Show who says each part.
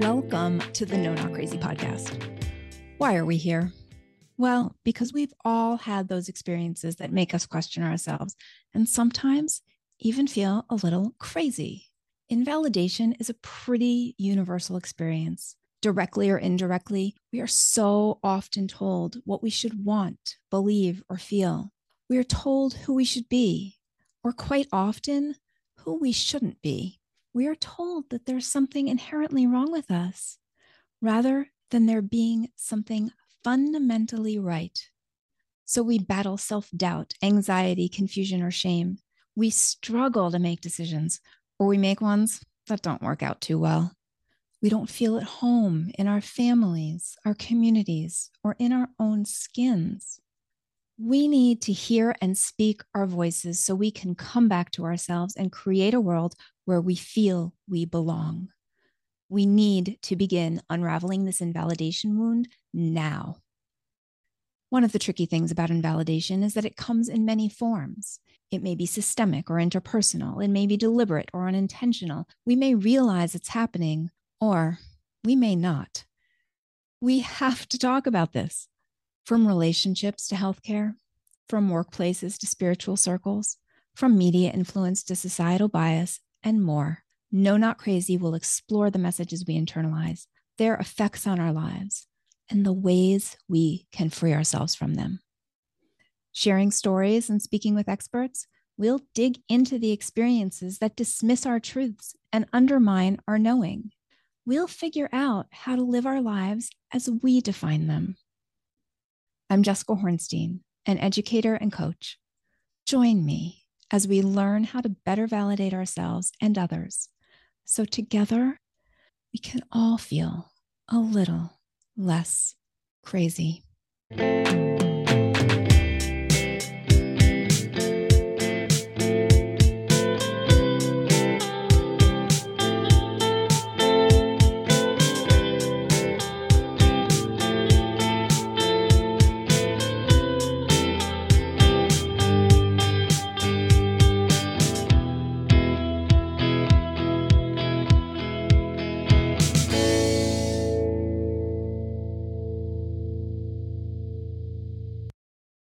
Speaker 1: Welcome to the No Not Crazy podcast. Why are we here? Well, because we've all had those experiences that make us question ourselves and sometimes even feel a little crazy. Invalidation is a pretty universal experience. Directly or indirectly, we are so often told what we should want, believe, or feel. We are told who we should be, or quite often, who we shouldn't be we are told that there's something inherently wrong with us rather than there being something fundamentally right. So we battle self doubt, anxiety, confusion, or shame. We struggle to make decisions, or we make ones that don't work out too well. We don't feel at home in our families, our communities, or in our own skins. We need to hear and speak our voices so we can come back to ourselves and create a world where we feel we belong. We need to begin unraveling this invalidation wound now. One of the tricky things about invalidation is that it comes in many forms. It may be systemic or interpersonal, it may be deliberate or unintentional. We may realize it's happening, or we may not. We have to talk about this from relationships to healthcare, from workplaces to spiritual circles, from media influence to societal bias, and more. No Not Crazy will explore the messages we internalize, their effects on our lives, and the ways we can free ourselves from them. Sharing stories and speaking with experts, we'll dig into the experiences that dismiss our truths and undermine our knowing. We'll figure out how to live our lives as we define them. I'm Jessica Hornstein, an educator and coach. Join me as we learn how to better validate ourselves and others. So together, we can all feel a little less crazy.